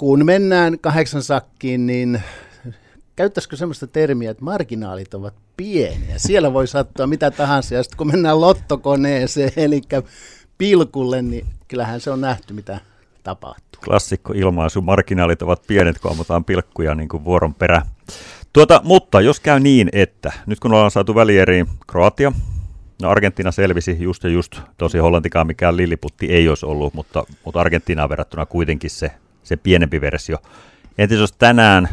kun mennään kahdeksan sakkiin, niin käyttäisikö sellaista termiä, että marginaalit ovat pieniä. Siellä voi sattua mitä tahansa. Ja sitten kun mennään lottokoneeseen, eli pilkulle, niin kyllähän se on nähty, mitä tapahtuu. Klassikko ilmaisu, marginaalit ovat pienet, kun ammutaan pilkkuja niin kuin vuoron perä. Tuota, mutta jos käy niin, että nyt kun ollaan saatu välieriin Kroatia, no Argentiina selvisi just ja just, tosi Hollantikaan mikään lilliputti ei olisi ollut, mutta, mutta Argentiinaan verrattuna kuitenkin se, se pienempi versio. Entä jos tänään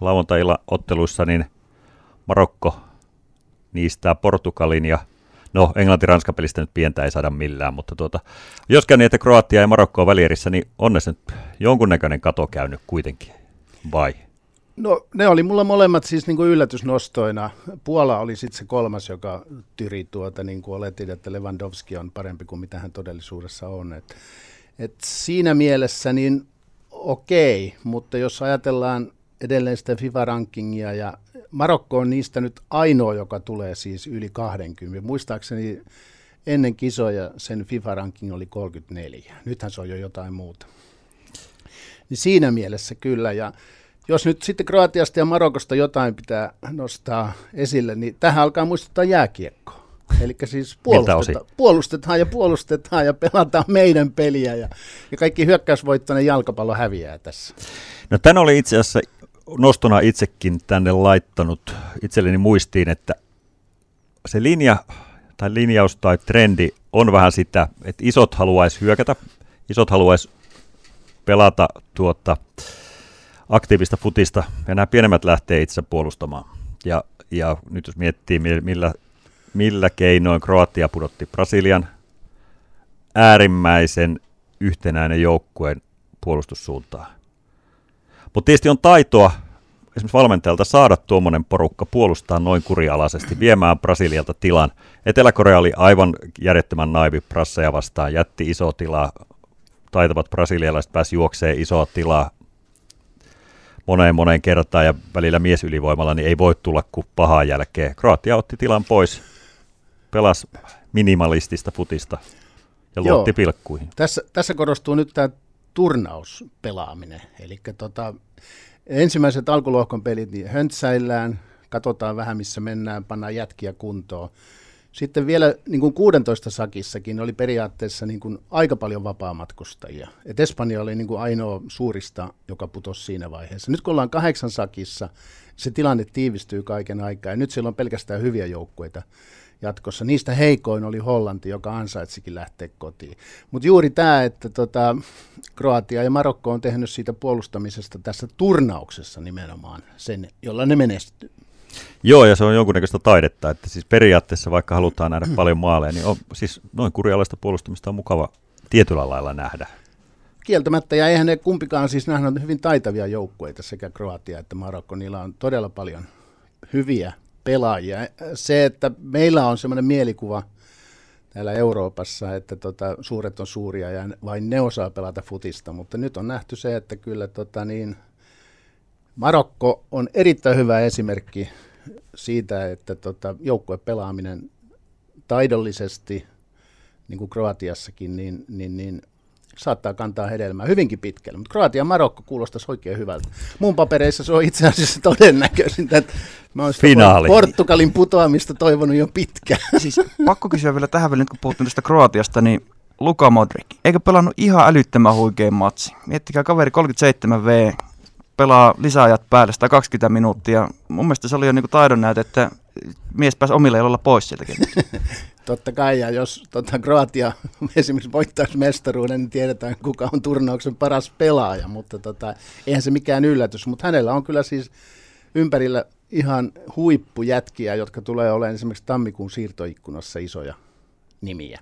lauantailla otteluissa, niin Marokko niistä Portugalin ja no Englanti-Ranska-pelistä nyt pientä ei saada millään, mutta tuota, jos käy niin, että Kroatia ja Marokko on välierissä, niin on nyt jonkunnäköinen kato käynyt kuitenkin, vai? No ne oli mulla molemmat siis niin kuin yllätysnostoina. Puola oli sitten se kolmas, joka tyri tuota, niin kuin oletin, että Lewandowski on parempi kuin mitä hän todellisuudessa on. Et, et siinä mielessä niin okei, mutta jos ajatellaan edelleen sitä FIFA-rankingia ja Marokko on niistä nyt ainoa, joka tulee siis yli 20. Muistaakseni ennen kisoja sen FIFA-ranking oli 34. Nythän se on jo jotain muuta. Niin siinä mielessä kyllä. Ja jos nyt sitten Kroatiasta ja Marokosta jotain pitää nostaa esille, niin tähän alkaa muistuttaa jääkiekkoa. Eli siis puolustetaan, puolustetaan ja puolustetaan ja pelataan meidän peliä ja, ja kaikki hyökkäysvoittoinen jalkapallo häviää tässä. No tän oli itse asiassa nostona itsekin tänne laittanut itselleni muistiin, että se linja tai linjaus tai trendi on vähän sitä, että isot haluaisi hyökätä, isot haluaisi pelata tuota aktiivista futista ja nämä pienemmät lähtee itse puolustamaan. Ja, ja nyt jos miettii, millä, millä keinoin Kroatia pudotti Brasilian, äärimmäisen yhtenäinen joukkueen puolustussuuntaan. Mutta tietysti on taitoa esimerkiksi valmentajalta saada tuommoinen porukka puolustaa noin kurialaisesti, viemään Brasilialta tilan. Etelä-Korea oli aivan järjettömän naivi Brasseja vastaan, jätti iso tilaa, taitavat brasilialaiset pääsi juokseen isoa tilaa moneen moneen kertaan ja välillä miesylivoimalla, niin ei voi tulla kuin pahaa jälkeen. Kroatia otti tilan pois, pelasi minimalistista futista ja luotti Joo. pilkkuihin. Tässä, tässä korostuu nyt tämä turnauspelaaminen. Eli tota, ensimmäiset alkulohkon pelit niin höntsäillään, katsotaan vähän missä mennään, pannaan jätkiä kuntoon. Sitten vielä niin kuin 16 sakissakin oli periaatteessa niin kuin aika paljon vapaamatkustajia. Et Espanja oli niin kuin ainoa suurista, joka putosi siinä vaiheessa. Nyt kun ollaan kahdeksan sakissa, se tilanne tiivistyy kaiken aikaa ja nyt siellä on pelkästään hyviä joukkueita jatkossa. Niistä heikoin oli Hollanti, joka ansaitsikin lähteä kotiin. Mutta juuri tämä, että tota, Kroatia ja Marokko on tehnyt siitä puolustamisesta tässä turnauksessa nimenomaan sen, jolla ne menestyy. Joo, ja se on jonkunnäköistä taidetta, että siis periaatteessa vaikka halutaan nähdä paljon maaleja, niin on, siis noin kurialaista puolustamista on mukava tietyllä lailla nähdä. Kieltämättä, ja eihän ne kumpikaan siis nähdä hyvin taitavia joukkueita, sekä Kroatia että Marokko, niillä on todella paljon hyviä pelaajia. Se, että meillä on semmoinen mielikuva täällä Euroopassa, että tota, suuret on suuria ja vain ne osaa pelata futista, mutta nyt on nähty se, että kyllä tota, niin, Marokko on erittäin hyvä esimerkki siitä, että tota, joukkuepelaaminen taidollisesti, niin kuin Kroatiassakin, niin, niin, niin saattaa kantaa hedelmää hyvinkin pitkälle. Mutta Kroatia ja Marokko kuulostaisi oikein hyvältä. Mun papereissa se on itse asiassa todennäköisintä, että mä olisin Finaali. Portugalin putoamista toivonut jo pitkään. Siis pakko kysyä vielä tähän väliin, kun puhuttiin tästä Kroatiasta, niin Luka Modric, eikö pelannut ihan älyttömän huikein matsi? Miettikää kaveri 37V, pelaa lisäajat päälle 120 minuuttia. Mun mielestä se oli jo niin taidon näyte, että mies pääsi omille olla pois sieltäkin. Totta kai, ja jos tota, Kroatia esimerkiksi voittaisi mestaruuden, niin tiedetään, kuka on turnauksen paras pelaaja, mutta tota, eihän se mikään yllätys. Mutta hänellä on kyllä siis ympärillä ihan huippujätkiä, jotka tulee olemaan esimerkiksi tammikuun siirtoikkunassa isoja nimiä.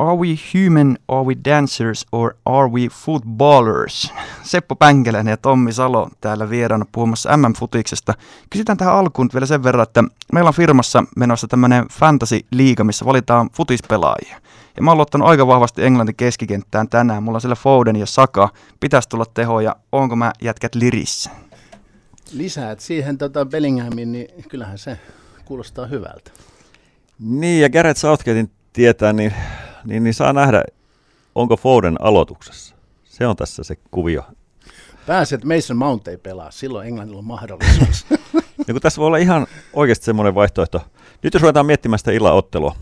Are we human, are we dancers or are we footballers? Seppo Pänkeläinen ja Tommi Salo täällä vieraana puhumassa MM-futiksesta. Kysytään tähän alkuun vielä sen verran, että meillä on firmassa menossa tämmöinen fantasy-liiga, missä valitaan futispelaajia. Ja mä oon luottanut aika vahvasti Englantin keskikenttään tänään. Mulla on siellä Foden ja Saka. Pitäisi tulla tehoja. Onko mä jätkät lirissä? Lisäät siihen tota Bellinghamin, niin kyllähän se kuulostaa hyvältä. Niin, ja Gareth Southgatein tietää, niin niin, niin saa nähdä, onko Foden aloituksessa. Se on tässä se kuvio. Pääset, että Mason Mount ei pelaa, silloin Englannilla on mahdollisuus. Ja kun tässä voi olla ihan oikeasti semmoinen vaihtoehto. Nyt jos ruvetaan miettimään sitä illanottelua,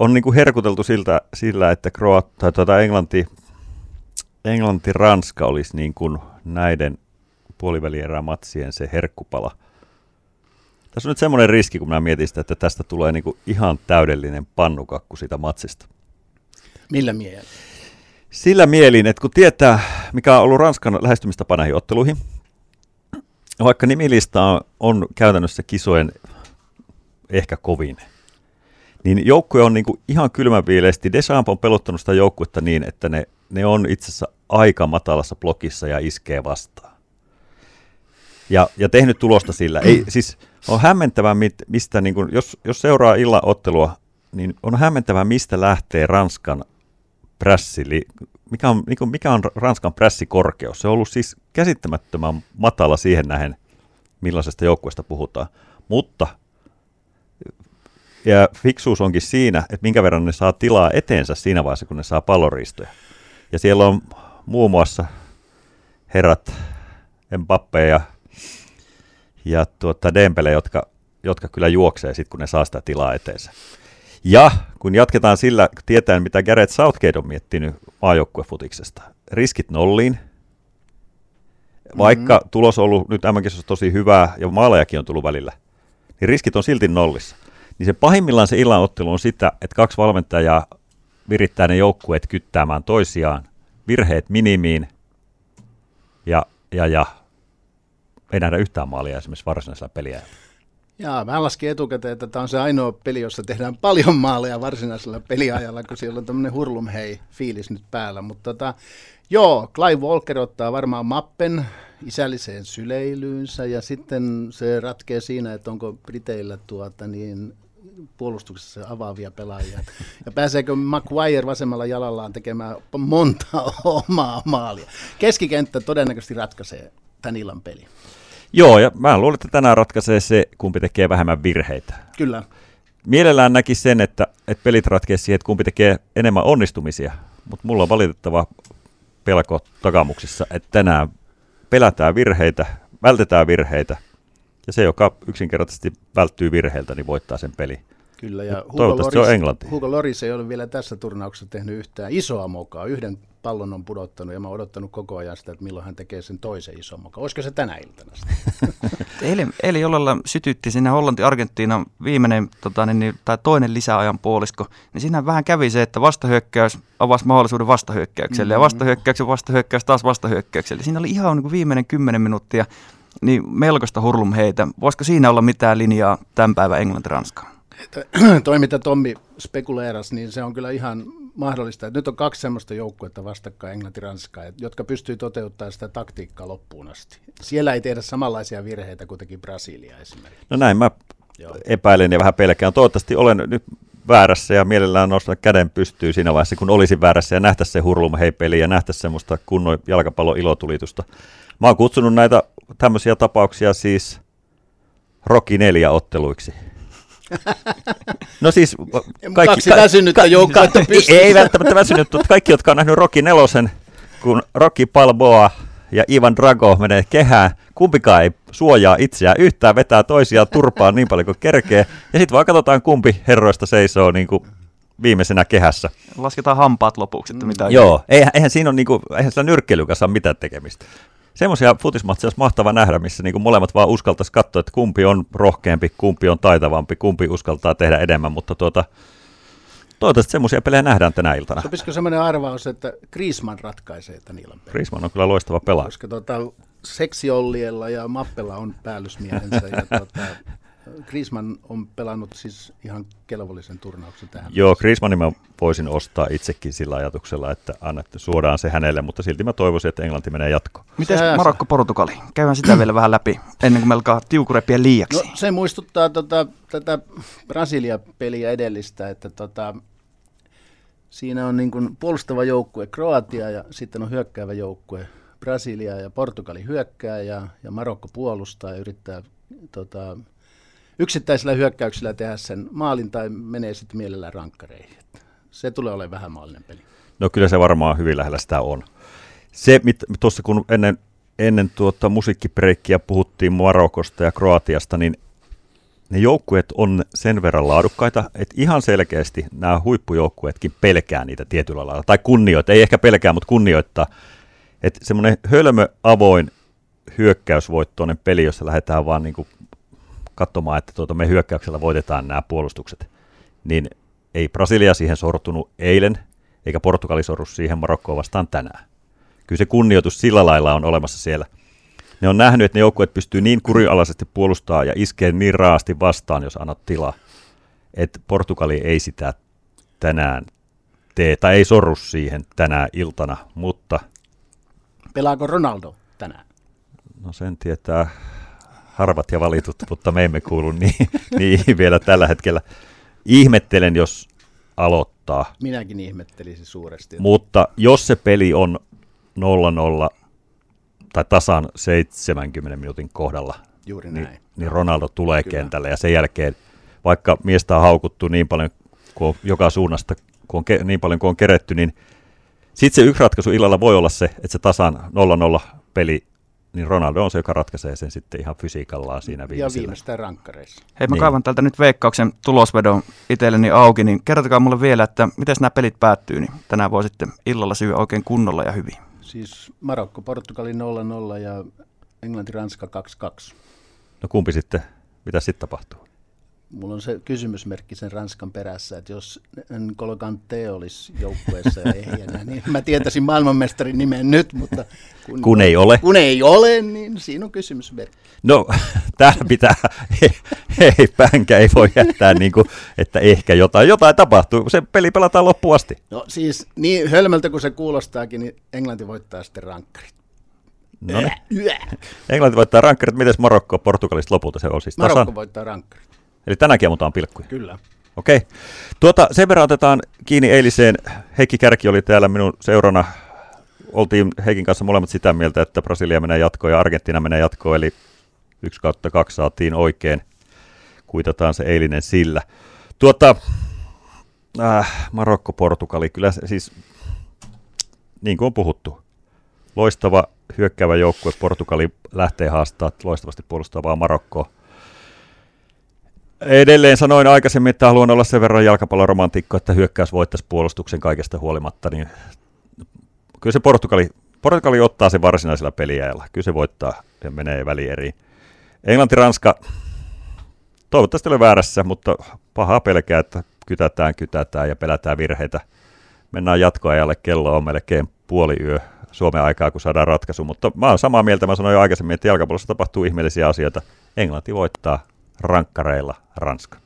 on niin kuin herkuteltu siltä, sillä, että Kroat, tai tuota Englanti, Englanti-Ranska olisi niin kuin näiden puolivälierää matsien se herkkupala. Tässä on nyt semmoinen riski, kun mä mietin sitä, että tästä tulee niin kuin ihan täydellinen pannukakku siitä matsista. Millä mielellä? Sillä mielin, että kun tietää, mikä on ollut Ranskan lähestymistapa näihin otteluihin, vaikka nimilista on, on käytännössä kisojen ehkä kovin, niin joukkue on niin kuin ihan kylmäviileesti. Deschamps on pelottanut sitä joukkuetta niin, että ne, ne on itse asiassa aika matalassa blokissa ja iskee vastaan. Ja, ja tehnyt tulosta sillä. Ei, siis on hämmentävää, mistä, niin kuin, jos, jos seuraa illan ottelua, niin on hämmentävää, mistä lähtee Ranskan prässili, mikä on, niin kuin, mikä on Ranskan prässikorkeus. Se on ollut siis käsittämättömän matala siihen nähen, millaisesta joukkueesta puhutaan. Mutta ja fiksuus onkin siinä, että minkä verran ne saa tilaa eteensä siinä vaiheessa, kun ne saa palloristoja. Ja siellä on muun muassa herrat Mbappe ja, ja tuota Dembele, jotka, jotka kyllä juoksee sitten, kun ne saa sitä tilaa eteensä. Ja kun jatketaan sillä, tietäen mitä Gareth Southgate on miettinyt maajoukkuefutiksesta, riskit nolliin, vaikka mm-hmm. tulos on ollut nyt mm tosi hyvää ja maalejakin on tullut välillä, niin riskit on silti nollissa. Niin se pahimmillaan se illanottelu on sitä, että kaksi valmentajaa virittää ne joukkueet kyttäämään toisiaan, virheet minimiin ja, ja, ja ei nähdä yhtään maalia esimerkiksi varsinaisella peliä. Jaa, mä laskin etukäteen, että tämä on se ainoa peli, jossa tehdään paljon maaleja varsinaisella peliajalla, kun siellä on tämmöinen hurlum hei fiilis nyt päällä. Mutta tota, joo, Clive Walker ottaa varmaan mappen isälliseen syleilyynsä ja sitten se ratkee siinä, että onko Briteillä tuota niin puolustuksessa avaavia pelaajia. Ja pääseekö Maguire vasemmalla jalallaan tekemään monta omaa maalia. Keskikenttä todennäköisesti ratkaisee tämän illan peli. Joo, ja mä luulen, että tänään ratkaisee se, kumpi tekee vähemmän virheitä. Kyllä. Mielellään näki sen, että, että pelit ratkeaa siihen, että kumpi tekee enemmän onnistumisia. Mutta mulla on valitettava pelko takamuksissa, että tänään pelätään virheitä, vältetään virheitä, ja se, joka yksinkertaisesti välttyy virheiltä, niin voittaa sen peli. Kyllä, ja Hugo Toivottavasti Loris, se on Englanti. Hugo Loris ei ole vielä tässä turnauksessa tehnyt yhtään isoa mokaa. Yhden pallon on pudottanut ja mä oon odottanut koko ajan sitä, että milloin hän tekee sen toisen ison mokaa. Olisiko se tänä iltana? eli, eli jollain sytytti sinne Hollanti-Argentiina viimeinen tota, niin, niin, tai toinen lisäajan puolisko, niin siinä vähän kävi se, että vastahyökkäys avasi mahdollisuuden vastahyökkäykselle mm. ja vastahyökkäyksen vastahyökkäys taas vastahyökkäykselle. Siinä oli ihan niin kuin viimeinen kymmenen minuuttia niin melkoista hurlum heitä. Voisiko siinä olla mitään linjaa tämän päivän Englanti-Ranskaan? Toi, mitä Tommi spekuleerasi, niin se on kyllä ihan mahdollista. Että nyt on kaksi sellaista joukkuetta vastakkain, Englanti Ranska, jotka pystyy toteuttamaan sitä taktiikkaa loppuun asti. Siellä ei tehdä samanlaisia virheitä kuin teki Brasilia esimerkiksi. No näin mä Joo. epäilen ja vähän pelkään. Toivottavasti olen nyt väärässä ja mielellään nostan käden pystyy siinä vaiheessa, kun olisin väärässä ja nähtäisi se hurlum hei peli ja nähtäisi semmoista kunnon jalkapallon ilotulitusta. Mä oon kutsunut näitä tämmöisiä tapauksia siis Rocky 4 otteluiksi. No siis kaikki, Kaksi väsynyttä ka- joukkuetta ka- Ei välttämättä väsynyt, mutta kaikki, jotka on nähnyt Rocky nelosen, kun Rocky Balboa ja Ivan Drago menee kehään, kumpikaan ei suojaa itseään yhtään, vetää toisiaan turpaan niin paljon kuin kerkee, ja sitten vaan katsotaan kumpi herroista seisoo niin kuin viimeisenä kehässä. Lasketaan hampaat lopuksi, että mitä... Joo, eihän, eihän siinä ole, niin kuin, eihän sillä nyrkkeilyyn kanssa mitään tekemistä semmoisia futismatseja olisi mahtava nähdä, missä niin kuin molemmat vaan uskaltaisi katsoa, että kumpi on rohkeampi, kumpi on taitavampi, kumpi uskaltaa tehdä enemmän, mutta tuota, toivottavasti semmoisia pelejä nähdään tänä iltana. Sopisiko semmoinen arvaus, että Griezmann ratkaisee tämän illan pelin? Griezmann on kyllä loistava pelaaja. Koska tuota, Seksiolliella ja Mappella on päällysmiehensä ja tuota, Griezmann on pelannut siis ihan kelvollisen turnauksen tähän. Joo, Griezmannin mä voisin ostaa itsekin sillä ajatuksella, että annette, suodaan se hänelle, mutta silti mä toivoisin, että Englanti menee jatkoon. Miten Marokko-Portugali? Käydään sitä vielä vähän läpi, ennen kuin me alkaa tiukurepia liiaksi. No, se muistuttaa tota, tätä Brasilia-peliä edellistä, että tota, siinä on niin kuin puolustava joukkue Kroatia ja sitten on hyökkäävä joukkue Brasilia ja Portugali hyökkää ja, ja Marokko puolustaa ja yrittää tota, yksittäisellä hyökkäyksellä tehdä sen maalin tai menee sitten mielellään rankkareihin. Se tulee olemaan vähän maallinen peli. No kyllä se varmaan hyvin lähellä sitä on. Se, tuossa kun ennen, ennen tuota musiikkipreikkiä puhuttiin Marokosta ja Kroatiasta, niin ne joukkueet on sen verran laadukkaita, että ihan selkeästi nämä huippujoukkueetkin pelkää niitä tietyllä lailla, tai kunnioittaa, ei ehkä pelkää, mutta kunnioittaa. Että semmoinen hölmö, avoin hyökkäysvoittoinen peli, jossa lähdetään vaan niin kuin katsomaan, että tuota, me hyökkäyksellä voitetaan nämä puolustukset, niin ei Brasilia siihen sortunut eilen, eikä Portugali sorru siihen Marokkoon vastaan tänään. Kyllä se kunnioitus sillä lailla on olemassa siellä. Ne on nähnyt, että ne joukkueet pystyy niin kurialaisesti puolustaa ja iskee niin raasti vastaan, jos annat tilaa, että Portugali ei sitä tänään tee, tai ei sorru siihen tänään iltana, mutta... Pelaako Ronaldo tänään? No sen tietää harvat ja valitut, mutta me emme kuulu niin, niin vielä tällä hetkellä. Ihmettelen, jos aloittaa. Minäkin ihmettelisin suuresti. Mutta jos se peli on 0-0 tai tasan 70 minuutin kohdalla, Juuri niin, näin. niin Ronaldo tulee Kyllä. kentälle ja sen jälkeen, vaikka miestä on haukuttu niin paljon kuin joka suunnasta, kun on ke, niin paljon kuin on keretty, niin sitten se yksi ratkaisu illalla voi olla se, että se tasan 0-0 peli niin Ronaldo on se, joka ratkaisee sen sitten ihan fysiikallaan siinä viimeisellä. Ja viimeistään rankkareissa. Hei, mä niin. kaivan täältä nyt veikkauksen tulosvedon itselleni auki, niin kertokaa mulle vielä, että miten nämä pelit päättyy, niin tänään voi sitten illalla syödä oikein kunnolla ja hyvin. Siis Marokko, Portugali 0-0 ja Englanti, Ranska 2-2. No kumpi sitten, mitä sitten tapahtuu? Mulla on se kysymysmerkki sen Ranskan perässä, että jos Kolokante olisi joukkueessa ja ehjänä, niin mä tietäisin maailmanmestarin nimen nyt, mutta kun, kun ei ole. Kun ei ole, niin siinä on kysymysmerkki. No, täällä pitää, ei, pänkä ei voi jättää, niin kuin, että ehkä jotain, jotain tapahtuu. Se peli pelataan loppuun asti. No siis niin hölmöltä kuin se kuulostaakin, niin Englanti voittaa sitten rankkarit. No niin. Englanti voittaa rankkarit. Miten Marokko Portugalista lopulta se on siis tasan? Marokko voittaa rankkarit. Eli tänäkin ammutaan pilkkuja? Kyllä. Okei. Okay. Tuota, sen verran otetaan kiinni eiliseen. Heikki Kärki oli täällä minun seurana. Oltiin Heikin kanssa molemmat sitä mieltä, että Brasilia menee jatkoon ja Argentiina menee jatkoon, eli 1 kautta 2 saatiin oikein. Kuitataan se eilinen sillä. Tuota, äh, Marokko, Portugali, kyllä siis niin kuin on puhuttu, loistava hyökkäävä joukkue. Portugali lähtee haastaa loistavasti puolustavaa Marokkoa. Edelleen sanoin aikaisemmin, että haluan olla sen verran jalkapalloromantikko, että hyökkäys voittaisi puolustuksen kaikesta huolimatta, niin kyllä se Portugali, Portugali ottaa sen varsinaisella peliajalla. Kyllä se voittaa ja menee välieriin. Englanti-Ranska, toivottavasti ole väärässä, mutta pahaa pelkää, että kytätään, kytätään ja pelätään virheitä. Mennään jatkoajalle, kello on melkein puoli yö Suomen aikaa, kun saadaan ratkaisu, mutta mä oon samaa mieltä, mä sanoin jo aikaisemmin, että jalkapallossa tapahtuu ihmeellisiä asioita. Englanti voittaa rankkareilla Ranska.